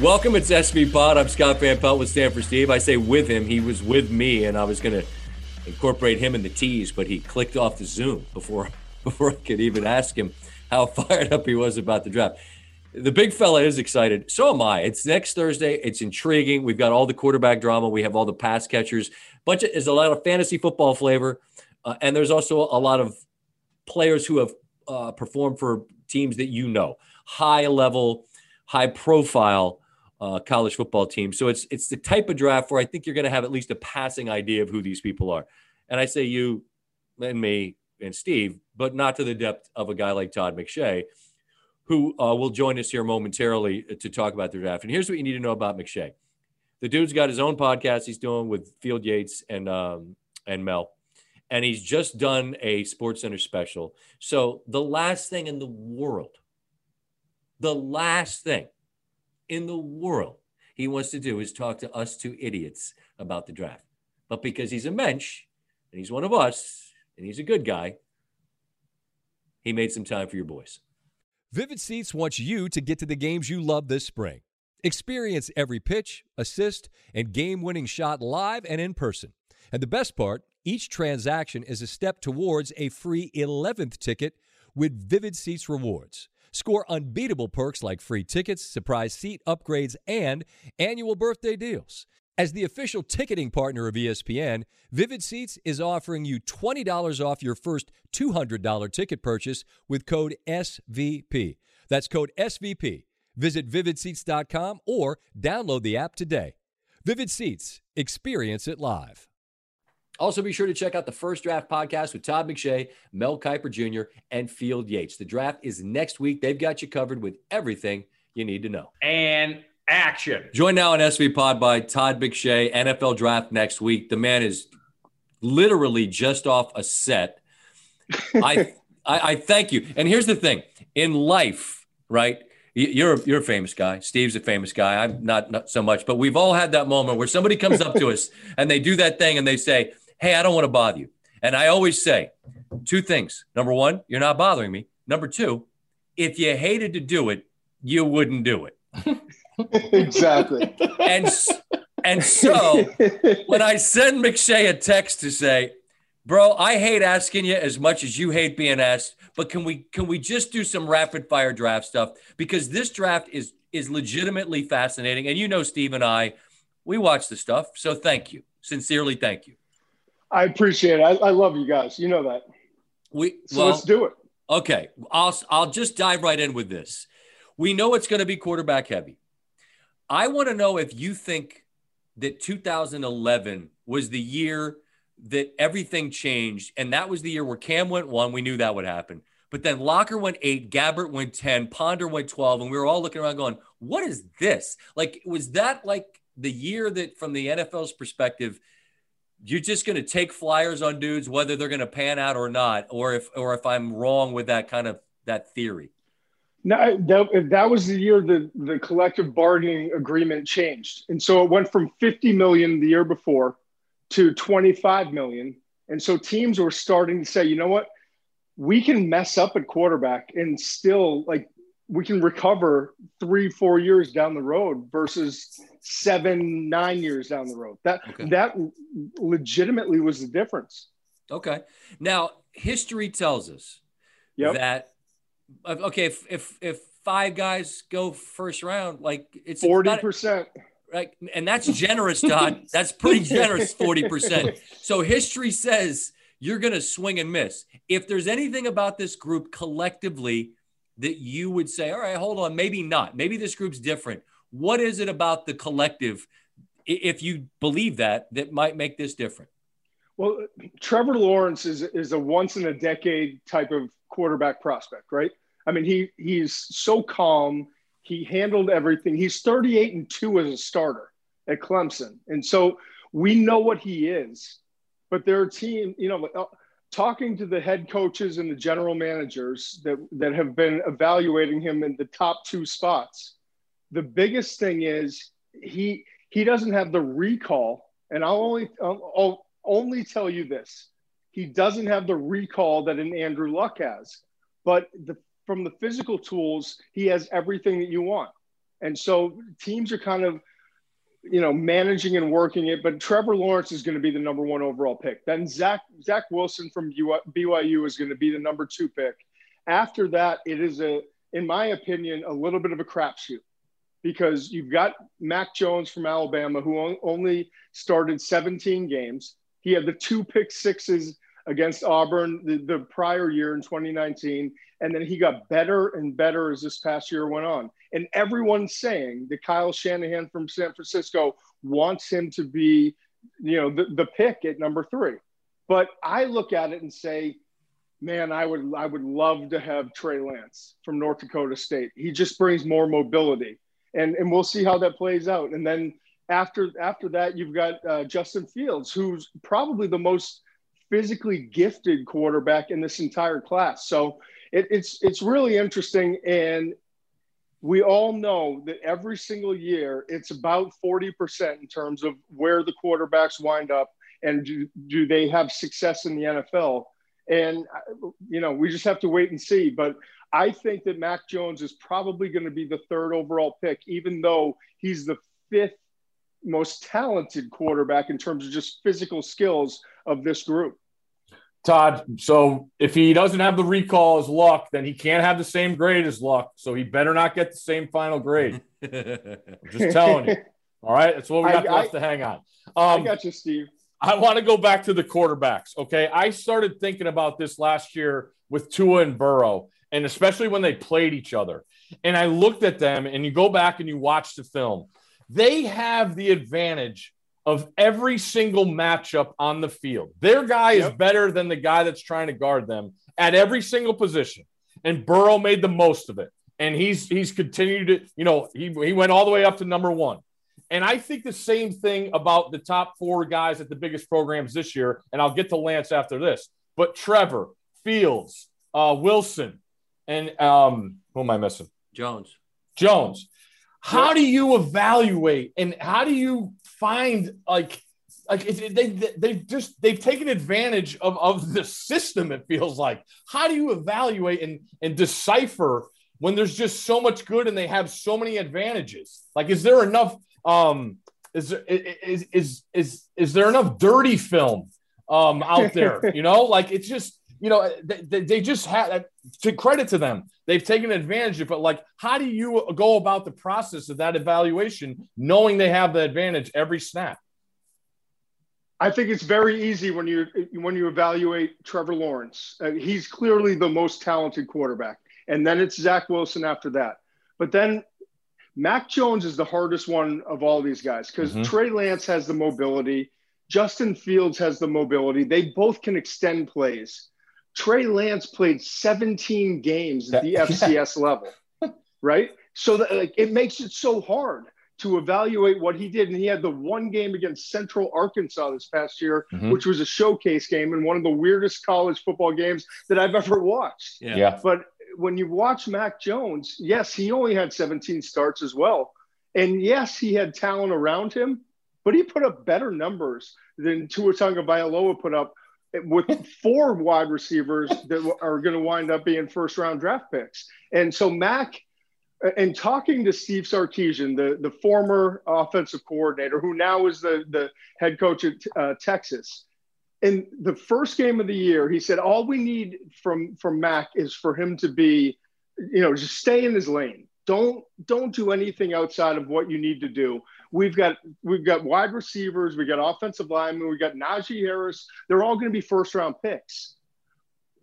Welcome, it's SV Pod. I'm Scott Van Pelt with Stanford Steve. I say with him, he was with me, and I was going to incorporate him in the tease, but he clicked off the Zoom before before I could even ask him how fired up he was about the draft. The big fella is excited. So am I. It's next Thursday. It's intriguing. We've got all the quarterback drama. We have all the pass catchers. Bunch there's a lot of fantasy football flavor, uh, and there's also a lot of players who have uh, performed for teams that you know, high level, high profile uh, college football team. So it's it's the type of draft where I think you're going to have at least a passing idea of who these people are. And I say you and me and Steve, but not to the depth of a guy like Todd McShay, who uh, will join us here momentarily to talk about the draft. And here's what you need to know about McShay. The dude's got his own podcast he's doing with Field Yates and um, and Mel, and he's just done a Sports Center special. So the last thing in the world, the last thing in the world he wants to do is talk to us two idiots about the draft. But because he's a mensch and he's one of us and he's a good guy, he made some time for your boys. Vivid Seats wants you to get to the games you love this spring. Experience every pitch, assist, and game winning shot live and in person. And the best part, each transaction is a step towards a free 11th ticket with Vivid Seats rewards. Score unbeatable perks like free tickets, surprise seat upgrades, and annual birthday deals. As the official ticketing partner of ESPN, Vivid Seats is offering you $20 off your first $200 ticket purchase with code SVP. That's code SVP. Visit vividseats.com or download the app today. Vivid Seats, experience it live. Also, be sure to check out the First Draft podcast with Todd McShay, Mel Kiper Jr., and Field Yates. The draft is next week. They've got you covered with everything you need to know. And action. Joined now on SV Pod by Todd McShay, NFL draft next week. The man is literally just off a set. I, I, I thank you. And here's the thing in life, right? You're you're a famous guy. Steve's a famous guy. I'm not not so much, but we've all had that moment where somebody comes up to us and they do that thing and they say, Hey, I don't want to bother you. And I always say two things. Number one, you're not bothering me. Number two, if you hated to do it, you wouldn't do it. exactly. And and so when I send McShay a text to say, bro, I hate asking you as much as you hate being asked, but can we can we just do some rapid fire draft stuff? Because this draft is is legitimately fascinating. And you know, Steve and I, we watch the stuff. So thank you. Sincerely, thank you. I appreciate it. I, I love you guys. You know that. We so well, let's do it. Okay, I'll I'll just dive right in with this. We know it's going to be quarterback heavy. I want to know if you think that 2011 was the year that everything changed, and that was the year where Cam went one. We knew that would happen. But then Locker went eight, Gabbert went 10, Ponder went 12, and we were all looking around going, what is this? Like, was that like the year that, from the NFL's perspective, you're just going to take flyers on dudes whether they're going to pan out or not or if or if i'm wrong with that kind of that theory. No that, that was the year the the collective bargaining agreement changed. And so it went from 50 million the year before to 25 million. And so teams were starting to say you know what? We can mess up at quarterback and still like we can recover three four years down the road versus seven nine years down the road. That okay. that legitimately was the difference. Okay. Now history tells us yep. that okay if if if five guys go first round like it's 40% right. And that's generous Todd. That's pretty generous 40% so history says you're going to swing and miss. If there's anything about this group collectively that you would say, all right, hold on, maybe not. Maybe this group's different. What is it about the collective, if you believe that, that might make this different? Well, Trevor Lawrence is, is a once in a decade type of quarterback prospect, right? I mean, he he's so calm. He handled everything. He's 38 and 2 as a starter at Clemson. And so we know what he is. But their team, you know, talking to the head coaches and the general managers that, that have been evaluating him in the top two spots, the biggest thing is he he doesn't have the recall. And I'll only I'll, I'll only tell you this: he doesn't have the recall that an Andrew Luck has. But the, from the physical tools, he has everything that you want. And so teams are kind of, you know, managing and working it. But Trevor Lawrence is going to be the number one overall pick. Then Zach Zach Wilson from BYU is going to be the number two pick. After that, it is a, in my opinion, a little bit of a crapshoot because you've got Mac Jones from Alabama who only started 17 games. He had the two pick sixes against Auburn the, the prior year in 2019. And then he got better and better as this past year went on. And everyone's saying that Kyle Shanahan from San Francisco wants him to be, you know, the, the pick at number three. But I look at it and say, man, I would I would love to have Trey Lance from North Dakota State. He just brings more mobility, and and we'll see how that plays out. And then after after that, you've got uh, Justin Fields, who's probably the most physically gifted quarterback in this entire class. So it, it's it's really interesting, and we all know that every single year it's about forty percent in terms of where the quarterbacks wind up and do, do they have success in the NFL. And you know, we just have to wait and see. But I think that Mac Jones is probably going to be the third overall pick, even though he's the fifth most talented quarterback in terms of just physical skills of this group. Todd, so if he doesn't have the recall as Luck, then he can't have the same grade as Luck. So he better not get the same final grade. I'm just telling you. All right. That's what we got I, left I, to hang on. Um, I got you, Steve. I want to go back to the quarterbacks. Okay. I started thinking about this last year with Tua and Burrow, and especially when they played each other. And I looked at them, and you go back and you watch the film. They have the advantage of every single matchup on the field. Their guy yep. is better than the guy that's trying to guard them at every single position. And Burrow made the most of it. And he's he's continued to, you know, he, he went all the way up to number one. And I think the same thing about the top four guys at the biggest programs this year. And I'll get to Lance after this. But Trevor, Fields, uh, Wilson, and um, who am I missing? Jones. Jones. How do you evaluate and how do you find like like they they've just they've taken advantage of of the system it feels like. How do you evaluate and and decipher when there's just so much good and they have so many advantages? Like is there enough um is there is is is is there enough dirty film um out there? You know like it's just you know they, they just had to credit to them they've taken advantage of it. Like, how do you go about the process of that evaluation, knowing they have the advantage every snap? I think it's very easy when you when you evaluate Trevor Lawrence. Uh, he's clearly the most talented quarterback, and then it's Zach Wilson after that. But then Mac Jones is the hardest one of all these guys because mm-hmm. Trey Lance has the mobility, Justin Fields has the mobility. They both can extend plays. Trey Lance played 17 games at the FCS level, right? So that, like, it makes it so hard to evaluate what he did. And he had the one game against Central Arkansas this past year, mm-hmm. which was a showcase game and one of the weirdest college football games that I've ever watched. Yeah. yeah. But when you watch Mac Jones, yes, he only had 17 starts as well. And yes, he had talent around him, but he put up better numbers than Tua Tagovailoa put up with four wide receivers that are going to wind up being first round draft picks. And so Mac, and talking to Steve Sarkisian, the, the former offensive coordinator, who now is the, the head coach at uh, Texas, in the first game of the year, he said, all we need from, from Mac is for him to be, you know, just stay in his lane. Don't, don't do anything outside of what you need to do We've got we've got wide receivers, we got offensive linemen, we got Najee Harris. They're all going to be first round picks.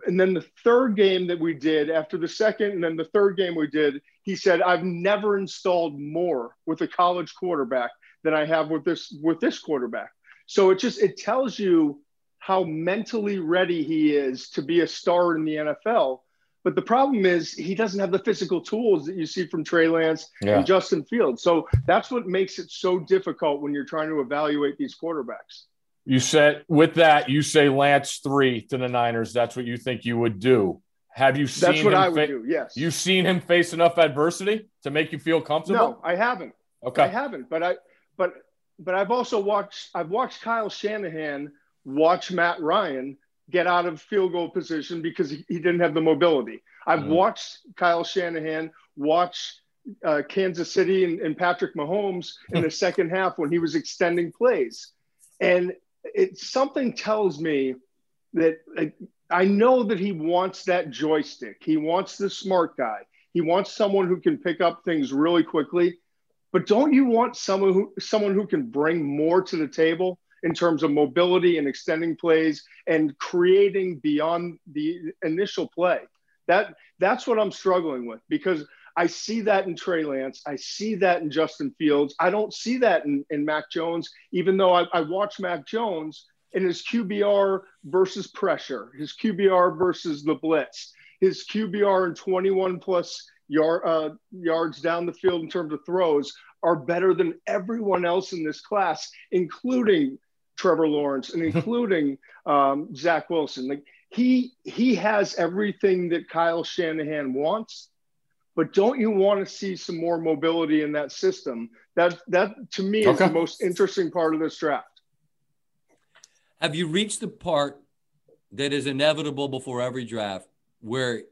And then the third game that we did after the second, and then the third game we did, he said, "I've never installed more with a college quarterback than I have with this with this quarterback." So it just it tells you how mentally ready he is to be a star in the NFL but the problem is he doesn't have the physical tools that you see from Trey Lance yeah. and Justin Fields. So that's what makes it so difficult when you're trying to evaluate these quarterbacks. You said with that, you say Lance three to the Niners. That's what you think you would do. Have you seen? That's what I would fa- do. Yes. You've seen him face enough adversity to make you feel comfortable? No, I haven't. Okay. I haven't. But I, but, but I've also watched. I've watched Kyle Shanahan watch Matt Ryan get out of field goal position because he, he didn't have the mobility. I've mm-hmm. watched Kyle Shanahan watch uh, Kansas City and, and Patrick Mahomes in the second half when he was extending plays. And it something tells me that like, I know that he wants that joystick. He wants the smart guy. He wants someone who can pick up things really quickly. But don't you want someone who someone who can bring more to the table in terms of mobility and extending plays and creating beyond the initial play? That that's what I'm struggling with because I see that in Trey Lance. I see that in Justin Fields. I don't see that in, in Mac Jones, even though I, I watch Mac Jones and his QBR versus pressure, his QBR versus the blitz, his QBR in 21 plus yard, uh, yards down the field in terms of throws are better than everyone else in this class, including Trevor Lawrence and including um, Zach Wilson. Like he he has everything that Kyle Shanahan wants but don't you want to see some more mobility in that system? That that to me okay. is the most interesting part of this draft. Have you reached the part that is inevitable before every draft where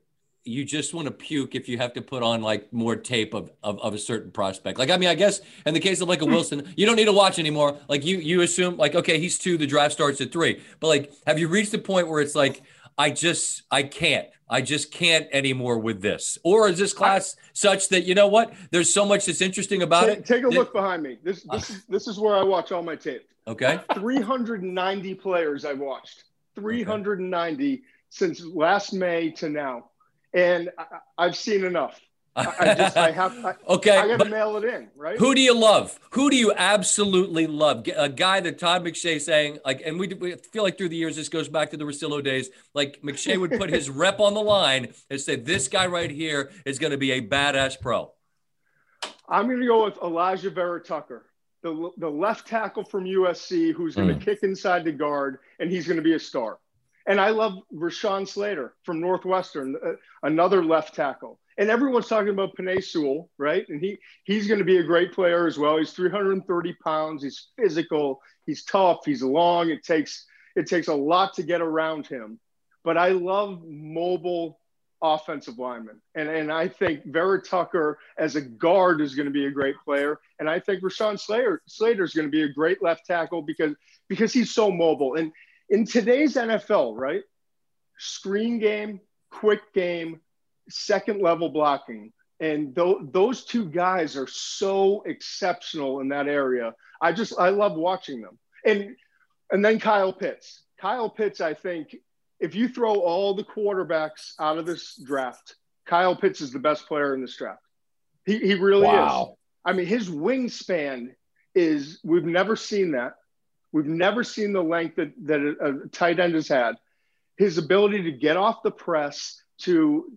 you just want to puke if you have to put on like more tape of, of, of, a certain prospect. Like, I mean, I guess in the case of like a Wilson, you don't need to watch anymore. Like you, you assume like, okay, he's two, the draft starts at three, but like, have you reached the point where it's like, I just I can't. I just can't anymore with this. Or is this class I, such that you know what? There's so much that's interesting about take, it. Take a that, look behind me. This this uh, is this is where I watch all my tape. Okay. 390 players I've watched. 390 okay. since last May to now, and I, I've seen enough. I just I have I, okay. I got to mail it in, right? Who do you love? Who do you absolutely love? A guy that Todd McShay saying like, and we, we feel like through the years this goes back to the Russillo days. Like McShay would put his rep on the line and say, "This guy right here is going to be a badass pro." I'm going to go with Elijah Vera-Tucker, the the left tackle from USC, who's going to mm. kick inside the guard, and he's going to be a star. And I love Rashawn Slater from Northwestern, uh, another left tackle and everyone's talking about Penei Sewell, right? And he he's going to be a great player as well. He's 330 pounds. He's physical. He's tough. He's long. It takes it takes a lot to get around him. But I love mobile offensive linemen, and and I think Vera-Tucker as a guard is going to be a great player, and I think Rashawn Slater Slater is going to be a great left tackle because because he's so mobile. And in today's NFL, right? Screen game, quick game, second level blocking. And th- those two guys are so exceptional in that area. I just, I love watching them. And, and then Kyle Pitts. Kyle Pitts, I think, if you throw all the quarterbacks out of this draft, Kyle Pitts is the best player in this draft. He, he really wow. is. I mean, his wingspan is, we've never seen that. We've never seen the length that, that a, a tight end has had. His ability to get off the press, to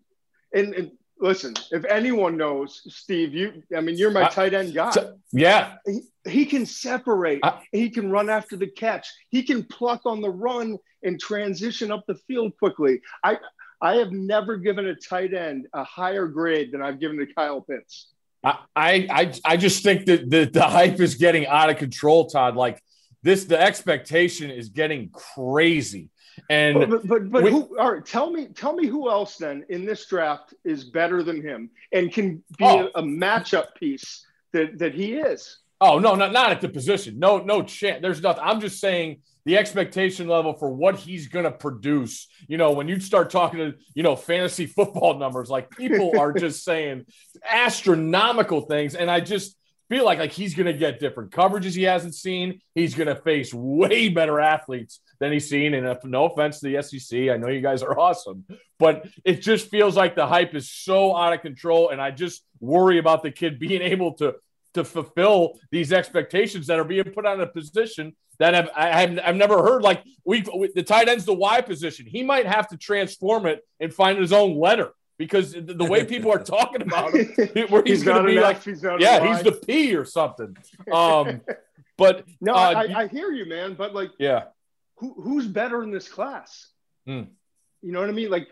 and, and listen, if anyone knows, Steve, you, I mean, you're my tight end guy. Yeah. He, he can separate. I, he can run after the catch. He can pluck on the run and transition up the field quickly. I, I have never given a tight end a higher grade than I've given to Kyle Pitts. I, I, I just think that the, the hype is getting out of control, Todd. Like this, the expectation is getting crazy. And but but, but who? All right, tell me tell me who else then in this draft is better than him and can be oh. a, a, matchup piece that that he is. Oh no, not not at the position. No, no chance. There's nothing. I'm just saying the expectation level for what he's going to produce. You know, when you start talking to you know fantasy football numbers, like people are just saying astronomical things, and I just feel like like he's going to get different coverages he hasn't seen. He's going to face way better athletes than he's seen. And if, no offense to the SEC, I know you guys are awesome, but it just feels like the hype is so out of control, and I just worry about the kid being able to to fulfill these expectations that are being put on a position that have, I have I've never heard. Like we the tight end's the Y position. He might have to transform it and find his own letter because the way people are talking about him, where he's, he's going to be like, he's yeah, he's the P or something. Um, but no, uh, I, I, hear you, man. But like, yeah, who, who's better in this class? Hmm. You know what I mean? Like,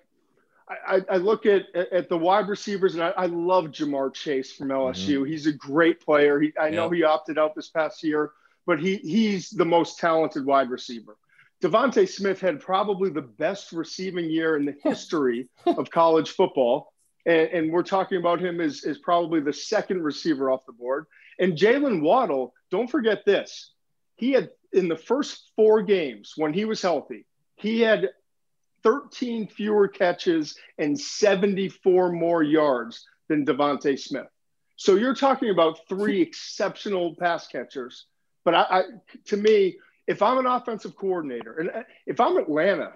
I, I look at, at the wide receivers, and I, I love Ja'Marr Chase from LSU. Mm-hmm. He's a great player. He, I know he opted out this past year, but he he's the most talented wide receiver. DeVonta Smith had probably the best receiving year in the history of college football. and, and we're talking about him as, as probably the second receiver off the board. And Jalen Waddle, don't forget this. He had in the first four games when he was healthy, he had 13 fewer catches and 74 more yards than DeVonta Smith. So you're talking about three exceptional pass catchers. But I, I, to me, if I'm an offensive coordinator and if I'm Atlanta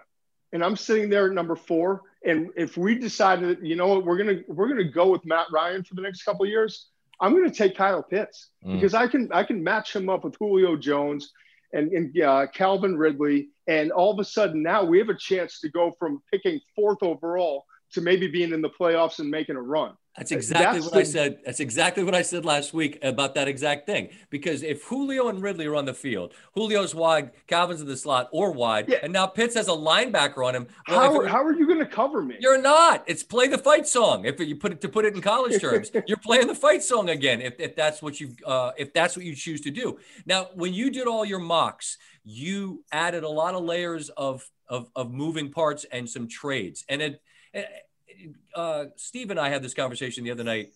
and I'm sitting there at number four, and if we decide that you know what, we're gonna we're gonna go with Matt Ryan for the next couple years, I'm gonna take Kyle Pitts mm. because I can I can match him up with Julio Jones and, and uh, Calvin Ridley, and all of a sudden now we have a chance to go from picking fourth overall to maybe being in the playoffs and making a run. That's exactly That's what the, I said. That's exactly what I said last week about that exact thing. Because if Julio and Ridley are on the field, Julio's wide, Calvin's in the slot or wide, yeah. and now Pitts has a linebacker on him. Well, how, how are you going to cover me? You're not. It's play the fight song. If you put it to put it in college terms, you're playing the fight song again. If, if that's what you uh, if that's what you choose to do. Now, when you did all your mocks, you added a lot of layers of of, of moving parts and some trades, and it uh, Steve and I had this conversation the other night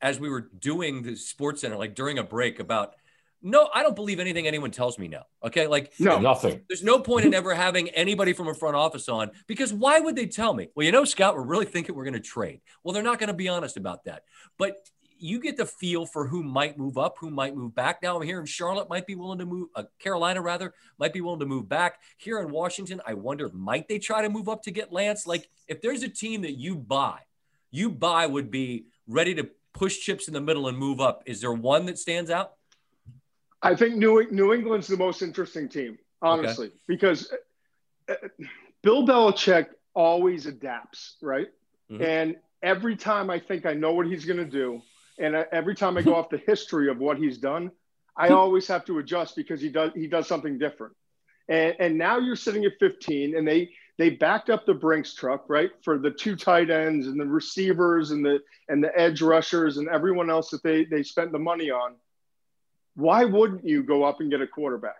as we were doing the Sports Center, like during a break, about no, I don't believe anything anyone tells me now. Okay, like no, nothing. There's no point in ever having anybody from a front office on because why would they tell me? Well, you know, Scott, we're really thinking we're going to trade. Well, they're not going to be honest about that. But you get the feel for who might move up, who might move back. Now I'm hearing Charlotte might be willing to move, uh, Carolina rather might be willing to move back. Here in Washington, I wonder might they try to move up to get Lance? Like if there's a team that you buy, you buy would be ready to push chips in the middle and move up. Is there one that stands out? I think New New England's the most interesting team, honestly, okay. because uh, Bill Belichick always adapts, right? Mm-hmm. And every time I think I know what he's going to do, and uh, every time I go off the history of what he's done, I always have to adjust because he does he does something different. And, and now you're sitting at 15, and they they backed up the Brinks truck right for the two tight ends and the receivers and the and the edge rushers and everyone else that they they spent the money on. Why wouldn't you go up and get a quarterback?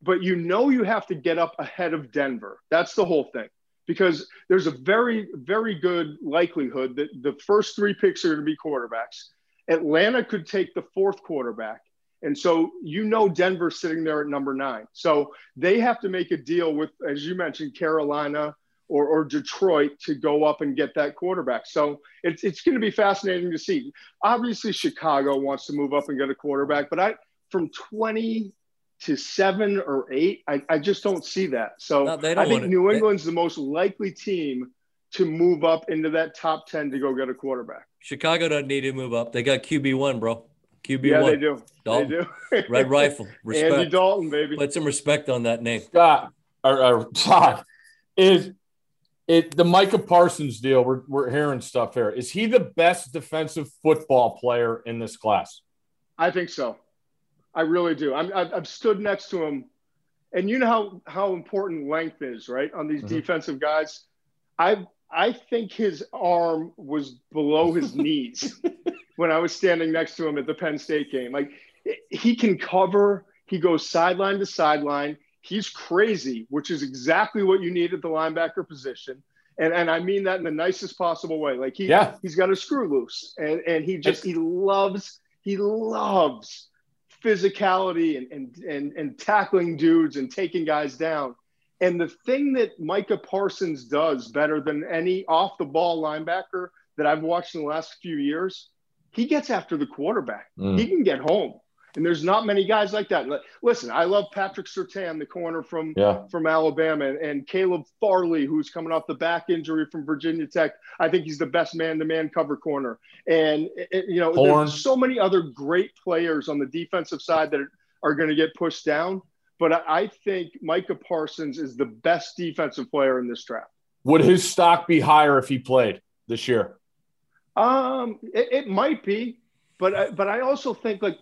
But you know you have to get up ahead of Denver. That's the whole thing because there's a very very good likelihood that the first three picks are going to be quarterbacks Atlanta could take the fourth quarterback. And so you know Denver's sitting there at number nine. So they have to make a deal with, as you mentioned, Carolina or, or Detroit to go up and get that quarterback. So it's, it's going to be fascinating to see. Obviously, Chicago wants to move up and get a quarterback, but I from 20 to seven or eight, I, I just don't see that. So no, I think New England's the most likely team to move up into that top 10 to go get a quarterback. Chicago doesn't need to move up. They got QB one, bro. QB yeah, one. they do. Dalton. They do. Red Rifle. Respect. Andy Dalton, baby. Put some respect on that name. Scott, or, or Todd, is it the Micah Parsons deal? We're, we're hearing stuff here. Is he the best defensive football player in this class? I think so. I really do. I'm, I've, I've stood next to him, and you know how how important length is, right, on these mm-hmm. defensive guys. I've I think his arm was below his knees when I was standing next to him at the Penn State game. Like he can cover, he goes sideline to sideline. He's crazy, which is exactly what you need at the linebacker position. And, and I mean that in the nicest possible way. Like he yeah. he's got a screw loose and, and he just he loves he loves physicality and, and and and tackling dudes and taking guys down. And the thing that Micah Parsons does better than any off the ball linebacker that I've watched in the last few years, he gets after the quarterback. Mm. He can get home. And there's not many guys like that. Listen, I love Patrick Surtain, the corner from yeah. from Alabama, and, and Caleb Farley, who's coming off the back injury from Virginia Tech. I think he's the best man-to-man cover corner. And it, you know, Horn. there's so many other great players on the defensive side that are going to get pushed down but I think Micah Parsons is the best defensive player in this draft. Would his stock be higher if he played this year? Um, it, it might be, but I, but I also think like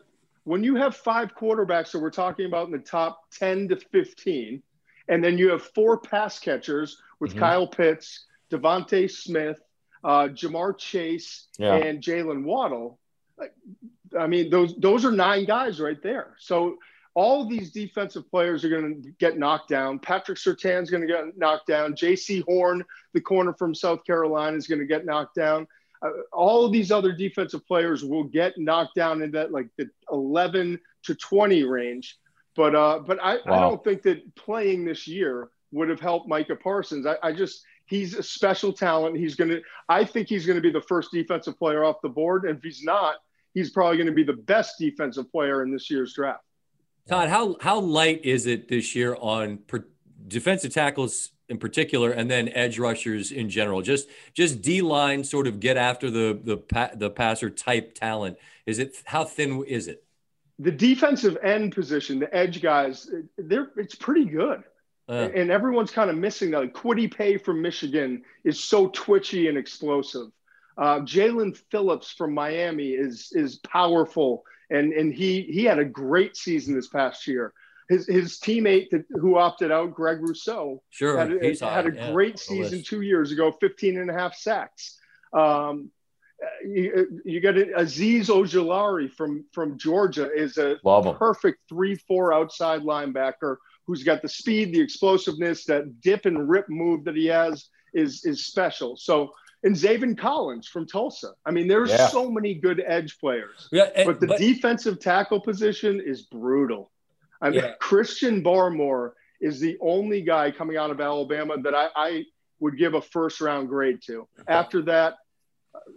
when you have five quarterbacks that we're talking about in the top ten to fifteen, and then you have four pass catchers with mm-hmm. Kyle Pitts, DeVonta Smith, uh, Ja'Marr Chase, yeah. and Jalen Waddle. I mean, those those are nine guys right there. So all these defensive players are going to get knocked down. Patrick Surtain's going to get knocked down. Jaycee Horn, the corner from South Carolina, is going to get knocked down. uh, all of these other defensive players will get knocked down in that like the 11 to 20 range. But uh, but I, wow. I don't think that playing this year would have helped Micah Parsons. I, I just he's a special talent. He's gonna. I think he's going to be the first defensive player off the board, and if he's not, he's probably going to be the best defensive player in this year's draft. Todd, how how light is it this year on per, defensive tackles in particular, and then edge rushers in general? Just just D line, sort of get after the the the passer type talent. Is it how thin is it? The defensive end position, the edge guys, they're it's pretty good. Uh, and everyone's kind of missing that. Like Kwity Paye from Michigan is so twitchy and explosive. Uh, Jaelan Phillips from Miami is is powerful, and and he he had a great season this past year. His his teammate that, who opted out, Greg Rousseau, sure, had, a, had a yeah, great season two years ago, 15 and a half sacks. Um, you, you got Azeez Ojulari from from Georgia is a perfect three four outside linebacker who's got the speed, the explosiveness, that dip and rip move that he has is is special. So and Zaven Collins from Tulsa. I mean, there's yeah. so many good edge players. Yeah, and, but the but, defensive tackle position is brutal. I mean, yeah. Christian Barmore is the only guy coming out of Alabama that I, I would give a first round grade to. After that,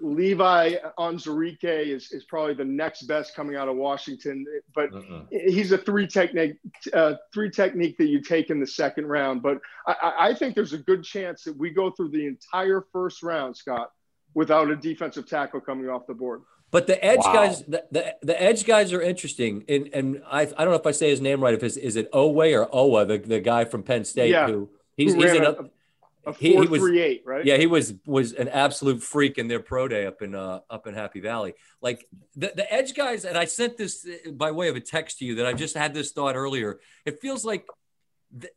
Levi Onwuzurike is, is probably the next best coming out of Washington, but uh-uh. he's a three technique uh, three technique that you take in the second round. But I, I, think there's a good chance that we go through the entire first round, Scott, without a defensive tackle coming off the board. But the edge wow. guys, the, the, the edge guys are interesting, and and I I don't know if I say his name right. If it's is it Owe or Owa, the, the guy from Penn State yeah. who he's, who he's an, a, a he, he was, three eight, right? Yeah, he was was an absolute freak in their pro day up in uh, up in Happy Valley. Like the, the edge guys, and I sent this uh, by way of a text to you that I just had this thought earlier. It feels like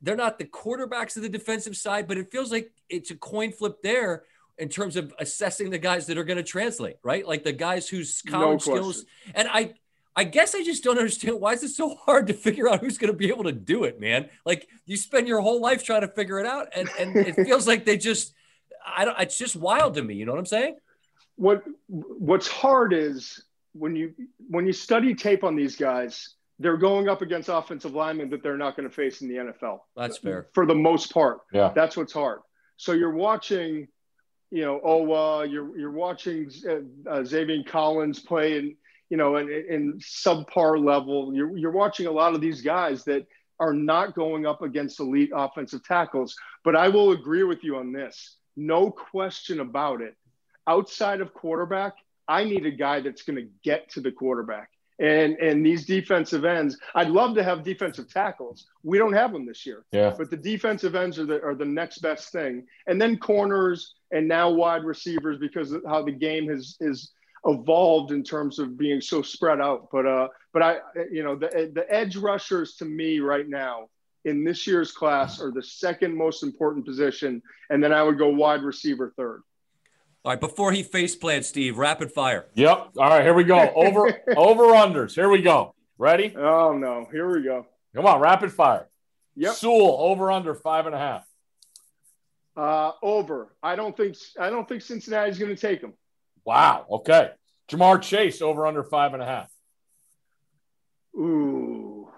they're not the quarterbacks of the defensive side, but it feels like it's a coin flip there in terms of assessing the guys that are going to translate, right? Like the guys whose college no skills. And I I guess I just don't understand why is it so hard to figure out who's going to be able to do it, man. Like you spend your whole life trying to figure it out, and and it feels like they just, I don't. It's just wild to me. You know what I'm saying? What What's hard is when you when you study tape on these guys, they're going up against offensive linemen that they're not going to face in the NFL. That's fair for the most part. Yeah, that's what's hard. So you're watching, you know, Owa, you're you're watching uh, uh, Xavier Collins play and you know, in, in subpar level. You're, you're watching a lot of these guys that are not going up against elite offensive tackles. But I will agree with you on this. No question about it. Outside of quarterback, I need a guy that's going to get to the quarterback. And and these defensive ends, I'd love to have defensive tackles. We don't have them this year. Yeah. But the defensive ends are the are the next best thing. And then corners and now wide receivers because of how the game has is evolved in terms of being so spread out. But uh, but I, you know, the the edge rushers to me right now in this year's class are the second most important position, and then I would go wide receiver third. All right, before he face plants, Steve, rapid fire. Yep. All right, here we go. Over over unders. Here we go. Ready? Oh no, here we go. Come on, rapid fire. Yep. Sewell over under five and a half. Uh, over. I don't think I don't think Cincinnati's going to take him. Wow. Okay. Ja'Marr Chase over under five and a half. Ooh.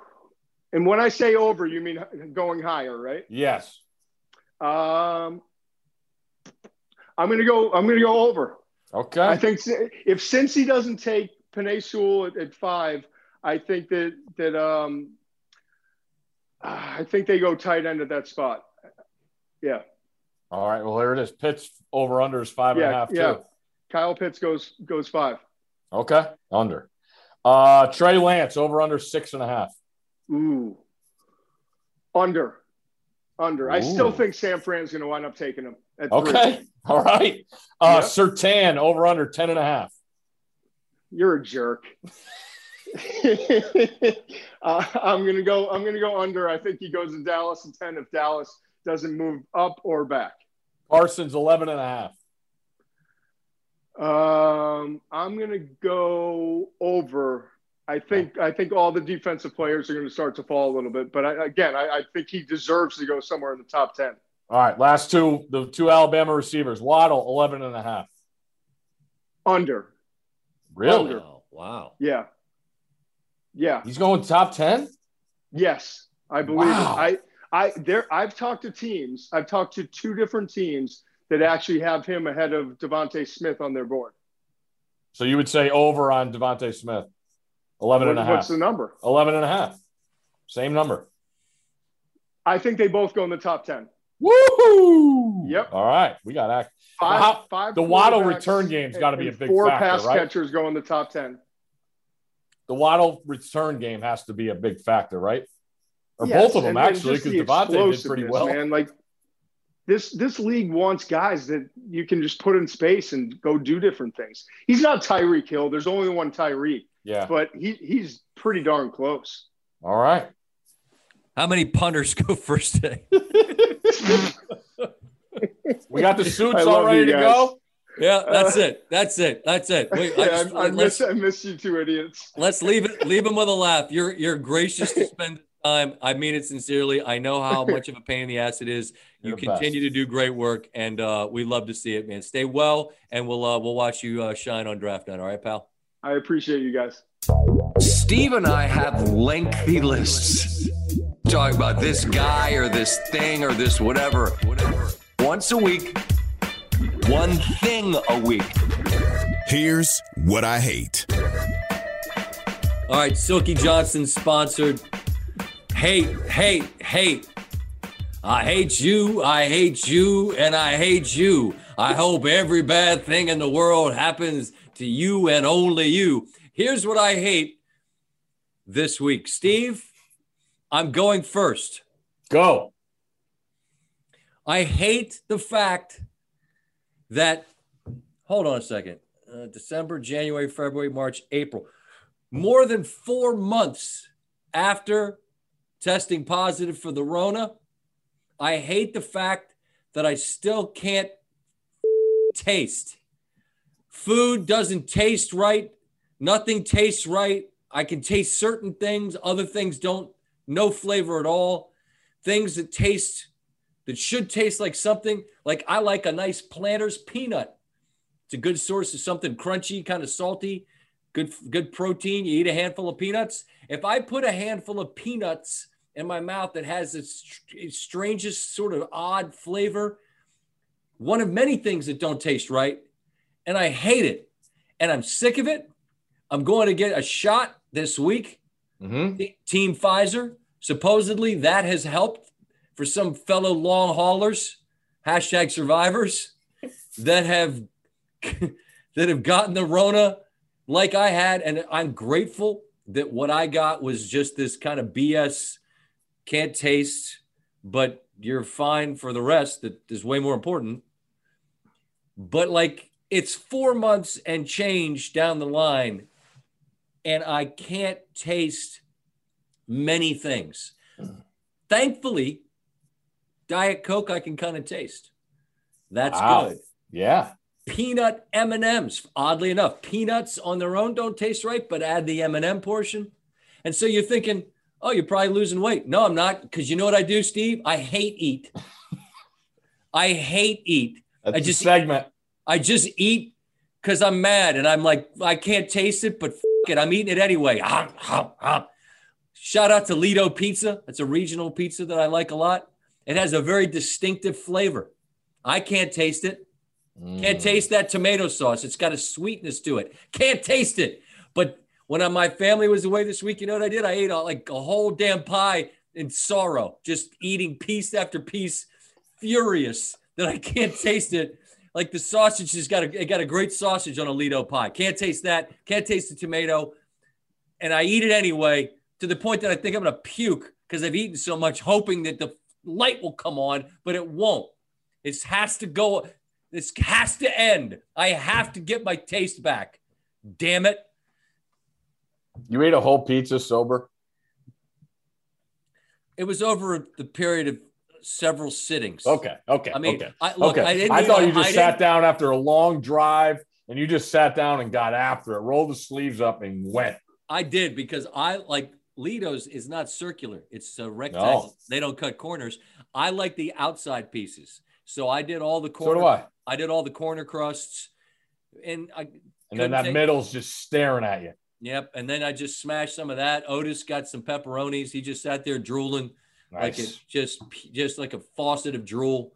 And when I say over, you mean going higher, right? Yes. Um, I'm gonna go. I'm gonna go over. Okay. I think if Cincy doesn't take Penei Sewell at, at, five, I think that that um, I think they go tight end at that spot. Yeah. All right. Well, here it is. Pitts over under is five yeah, and a half. Yeah. Too. Kyle Pitts goes goes five. Okay, under. Uh, Trey Lance over under six and a half. Ooh, under, under. Ooh. I still think San Fran's going to wind up taking him. okay, three. all right. Uh, yep. Surtain over under ten and a half. You're a jerk. uh, I'm gonna go. I'm gonna go under. I think he goes to Dallas and ten if Dallas doesn't move up or back. Parsons eleven and a half. Um, I'm going to go over. I think I think all the defensive players are going to start to fall a little bit, but I, again, I, I, think he deserves to go somewhere in the top ten. All right, last two, the two Alabama receivers, Waddle, 11 and a half. Under. Really? Under. Wow. Wow. Yeah. Yeah. He's going top 10? Yes, I believe Wow. I I there I've talked to teams. I've talked to two different teams that actually have him ahead of DeVonta Smith on their board. So you would say over on DeVonta Smith. 11 and a half. what's the number? 11 and a half. Same number. I think they both go in the top 10. Woohoo! Yep. All right. We got act. Five, How- five the Waddle return game's gotta be a big Four factor, pass right? catchers go in the top 10. The Waddle return game has to be a big factor, right? Or Yes, both of them, and actually, because the DeVonta did pretty well. Man, like this, this league wants guys that you can just put in space and go do different things. He's not Tyreek Hill. There's only one Tyreek, Yeah. but he, he's pretty darn close. All right. How many punters go first day? We got the suits all ready to go. Yeah, that's uh, it. That's it. That's it. Wait, I just, I, I let's, miss, I miss you two idiots. let's leave it. Leave him with a laugh. You're you're gracious to spend time. I mean it sincerely. I know how much of a pain in the ass it is. You You're continue to do great work, and uh, we love to see it, man. Stay well, and we'll uh, we'll watch you uh, shine on draft night. All right, pal. I appreciate you guys. Steve and I have lengthy lists. talking about this guy or this thing or this whatever. Whatever. Once a week, one thing a week. Here's what I hate. All right, Silky Johnson sponsored. Hate, hate, hate. I hate you, I hate you, and I hate you. I hope every bad thing in the world happens to you and only you. Here's what I hate this week. Steve, I'm going first. Go. I hate the fact that, hold on a second, uh, December, January, February, March, April, more than four months after testing positive for the Rona, I hate the fact that I still can't taste. Food doesn't taste right. Nothing tastes right. I can taste certain things, other things don't, no flavor at all. Things that taste that should taste like something like I like a nice planter's peanut. It's a good source of something crunchy, kind of salty, good good protein. You eat a handful of peanuts. If I put a handful of peanuts in my mouth that has its str- strangest sort of odd flavor, one of many things that don't taste right, and I hate it, and I'm sick of it. I'm going to get a shot this week. Mm-hmm. Team Pfizer. Supposedly that has helped for some fellow long haulers, hashtag survivors, that have that have gotten the Rona like I had, and I'm grateful that what I got was just this kind of BS, can't taste, but you're fine for the rest. That is way more important. But like it's four months and change down the line, and I can't taste many things. Thankfully, Diet Coke I can kind of taste. That's Wow. good. Yeah. Peanut M&Ms, oddly enough, peanuts on their own don't taste right, but add the M&M portion. And so you're thinking, "Oh, you're probably losing weight." No, I'm not cuz you know what I do, Steve? I hate eat. I hate eat. That's I a just- segment. I just eat because I'm mad and I'm like, I can't taste it, but it, I'm eating it anyway. Ah, ah, ah. Shout out to Lido Pizza. It's a regional pizza that I like a lot. It has a very distinctive flavor. I can't taste it. Mm. Can't taste that tomato sauce. It's got a sweetness to it. Can't taste it. But when my family was away this week, you know what I did? I ate a, like a whole damn pie in sorrow, just eating piece after piece, furious that I can't taste it. Like the sausage has got a it got a great sausage on a Lido pie. Can't taste that. Can't taste the tomato, and I eat it anyway to the point that I think I'm gonna puke because I've eaten so much, hoping that the light will come on, but it won't. It has to go. This has to end. I have to get my taste back. Damn it. You ate a whole pizza sober? It was over the period of several sittings. Okay. Okay. I mean, okay. I, look, okay. I didn't. I thought you just I sat didn't- down after a long drive and you just sat down and got after it, rolled the sleeves up and went. I did because I like Lido's is not circular; it's uh, a rectangle. No. They don't cut corners. I like the outside pieces, so I did all the So corner. do I. I did all the corner crusts, and I, And then that take- middle's just staring at you. Yep. And then I just smashed some of that. Otis got some pepperonis. He just sat there drooling like Nice. it just just like a faucet of drool.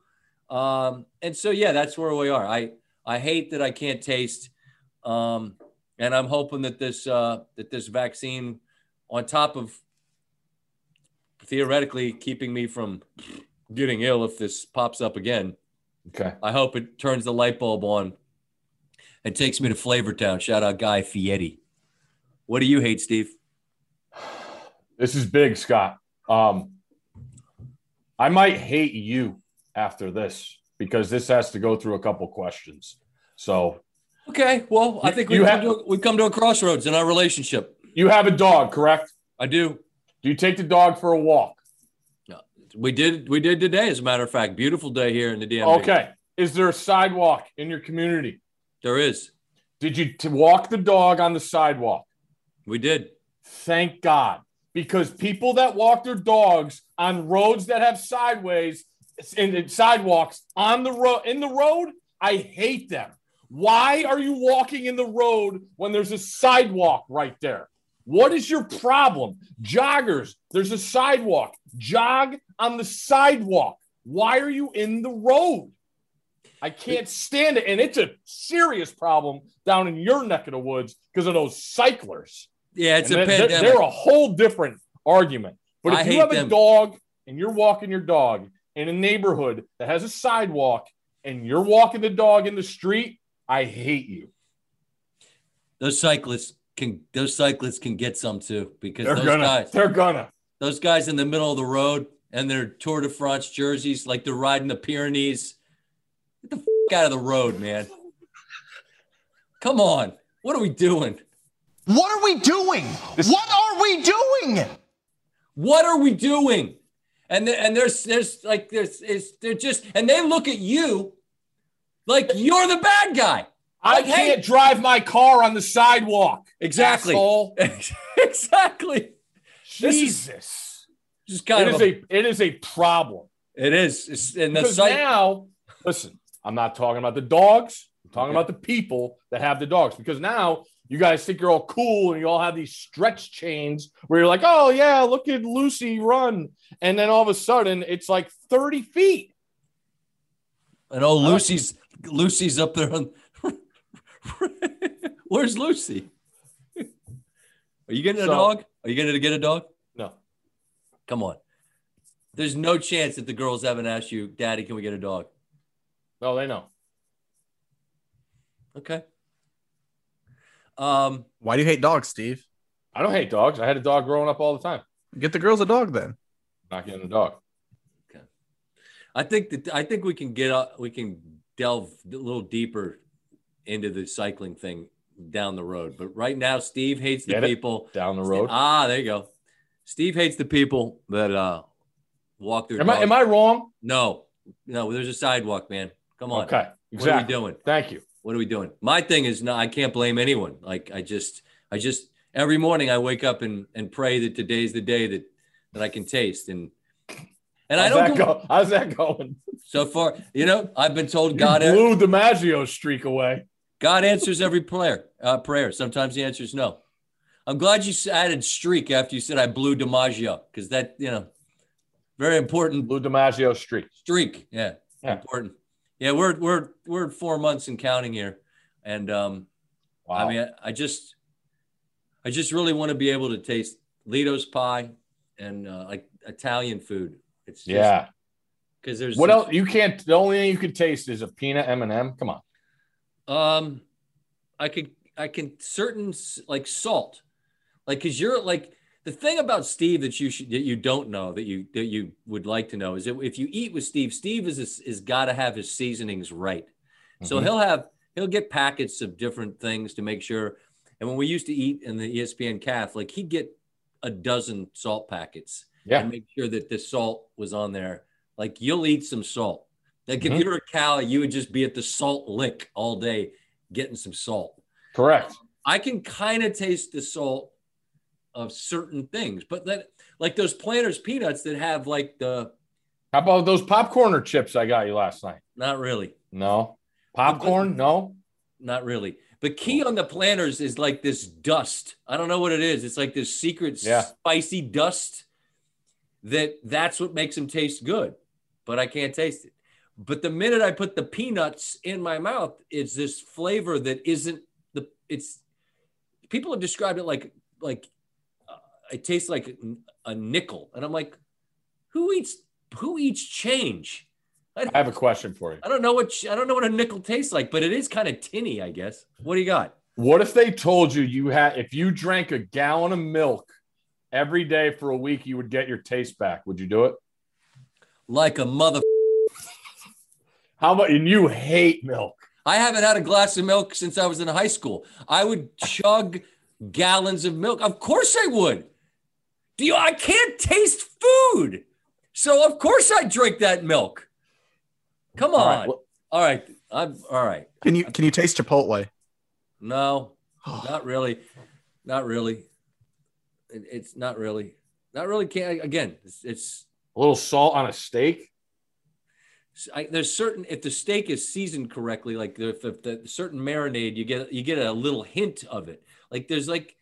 Um, and so yeah, that's where we are. I I hate that I can't taste. Um, and I'm hoping that this uh, that this vaccine, on top of theoretically keeping me from getting ill if this pops up again, Okay. I hope it turns the light bulb on and takes me to Flavortown. Shout out Guy Fieri. What do you hate, Steve? This is big, Scott. Um, I might hate you after this because this has to go through a couple questions. So Okay, well, I think we've, have- to, we've come to a crossroads in our relationship. you have a dog, correct? I do. Do you take the dog for a walk? We did. We did today, as a matter of fact. Beautiful day here in the DMV. Okay. Is there a sidewalk in your community? there is. Did you t- walk the dog on the sidewalk? We did. Thank God. Because people that walk their dogs on roads that have sideways and sidewalks on the road in the road, I hate them. Why are you walking in the road when there's a sidewalk right there? What is your problem? Joggers, there's a sidewalk. Jog on the sidewalk. Why are you in the road? I can't stand it. And it's a serious problem down in your neck of the woods because of those cyclers. Yeah, it's And a they're, pandemic. they're a whole different argument. But if I you have a dog and you're walking your dog in a neighborhood that has a sidewalk and you're walking the dog in the street, I hate you. those cyclists can. Those cyclists can get some too because They're those gonna. guys. They're gonna. Those guys in the middle of the road and their Tour de France jerseys, like they're riding the Pyrenees. Get the f- out of the road, man. Come on. What are we doing? What are we doing? what are we doing? What are we doing? And there, and there's there's like there's is they're just and they look at you like you're the bad guy. I Like, can't drive my car on the sidewalk. Exactly. asshole. exactly. This is Jesus. just kind It of is a it is a problem. it is. It's, and the site. now, listen, I'm not talking about the dogs. I'm talking Okay. about the people that have the dogs. Because now you guys think you're all cool and you all have these stretch chains where you're like, oh yeah, look at Lucy run, and then all of a sudden it's like 30 feet. and oh, Lucy's Lucy's up there on. Where's Lucy? Are you getting a dog? Are you going to get a dog? No, Come on. There's no chance that the girls haven't asked you, Daddy, can we get a dog? no, they know. Okay. Um, Why do you hate dogs, Steve? I don't hate dogs. I had a dog growing up all the time. Get the girls a dog then. Not getting a dog. Okay. I think that I think we can get up, we can delve a little deeper into the cycling thing down the road. But right now, Steve hates the Get it? people Down the Steve- road. ah, there you go. Steve hates the people that uh walk their Am I am I wrong? No, no. There's a sidewalk, man. Come on. Okay. What are we doing? Thank you. What are we doing? My thing is no, I can't blame anyone. Like I just, I just every morning I wake up and and pray that today's the day that that I can taste and and I don't that go? How's that going? so far. You know, I've been told You God blew DiMaggio streak away. God answers every prayer. Uh, prayer. Sometimes the answer is no. I'm glad you added streak after you said I blew DiMaggio because that you know very important Blew DiMaggio streak. streak. Yeah, Yeah. important. Yeah, we're we're we're four months and counting here, and um, Wow. I mean, I, I just, I just really want to be able to taste Lido's pie and uh, like Italian food. It's just, yeah. because there's What else? You can't. The only thing you can taste is a peanut M and m Come on. Um, I could, I can certain like salt, like because you're like the thing about Steve that you should that you don't know that you that you would like to know is that if you eat with Steve, Steve is is, is got to have his seasonings right. So Mhm. he'll have he'll get packets of different things to make sure. And when we used to eat in the ESPN caf, like he'd get a dozen salt packets Yeah. and make sure that the salt was on there. Like you'll eat some salt. Like if mm-hmm. you were a cow, you would just be at the salt lick all day getting some salt. Correct. Um, I can kind of taste the salt of certain things, but that like those planters peanuts that have like the How about those popcorn or chips I got you last night? not really, No. Popcorn? No. not really. But key on the planters is like this dust. I don't know what it is. It's like this secret Yeah. spicy dust that that's what makes them taste good. But I can't taste it. But the minute I put the peanuts in my mouth, it's this flavor that isn't the it's people have described it like like uh, it tastes like a nickel. And I'm like, who eats who eats change? I I have a question for you. I don't know what I don't know what a nickel tastes like, but it is kind of tinny, I guess. What do you got? What if they told you you had if you drank a gallon of milk every day for a week, you would get your taste back? Would you do it? Like a mother. How about and you hate milk? I haven't had a glass of milk since I was in high school. I would chug gallons of milk. Of course I would. Do you? I can't taste food, so of course I drink that milk. Come on. All right, well- all right. I'm all right. Can you can you taste Chipotle? No, not really. Not really. It- it's not really. Not really. Can't again. It's, it's A little salt on a steak. I, there's certain if the steak is seasoned correctly, like if, if the certain marinade, you get you get a little hint of it. Like there's like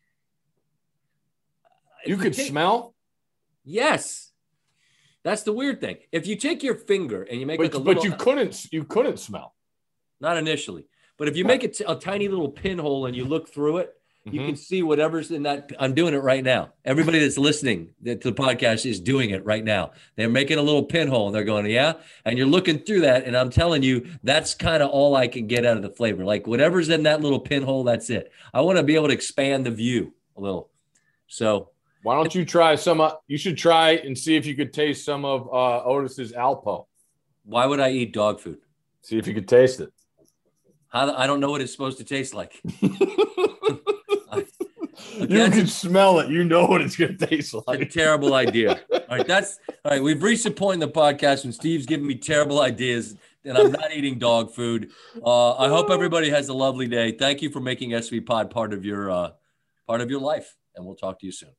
You could take- smell, Yes, that's the weird thing. If you take your finger and you make but, like a but little, you couldn't. You couldn't smell. not initially, but if you make it a tiny little pinhole and you look through it, you Mhm. can see whatever's in that. I'm doing it right now. Everybody that's listening to the podcast is doing it right now. They're making a little pinhole and they're going, yeah. And you're looking through that, and I'm telling you, that's kind of all I can get out of the flavor. Like whatever's in that little pinhole, that's it. I want to be able to expand the view a little. So Why don't you try some? Uh, you should try and see if you could taste some of uh, Otis's Alpo. why would I eat dog food? See if you could taste it. How, I don't know what it's supposed to taste like. You can smell it. You know what it's going to taste like. a terrible idea. All right, that's all right. We've reached a point in the podcast when Steve's giving me terrible ideas, and I'm not eating dog food. Uh, I hope everybody has a lovely day. Thank you for making SV Pod part of your uh, part of your life, and we'll talk to you soon.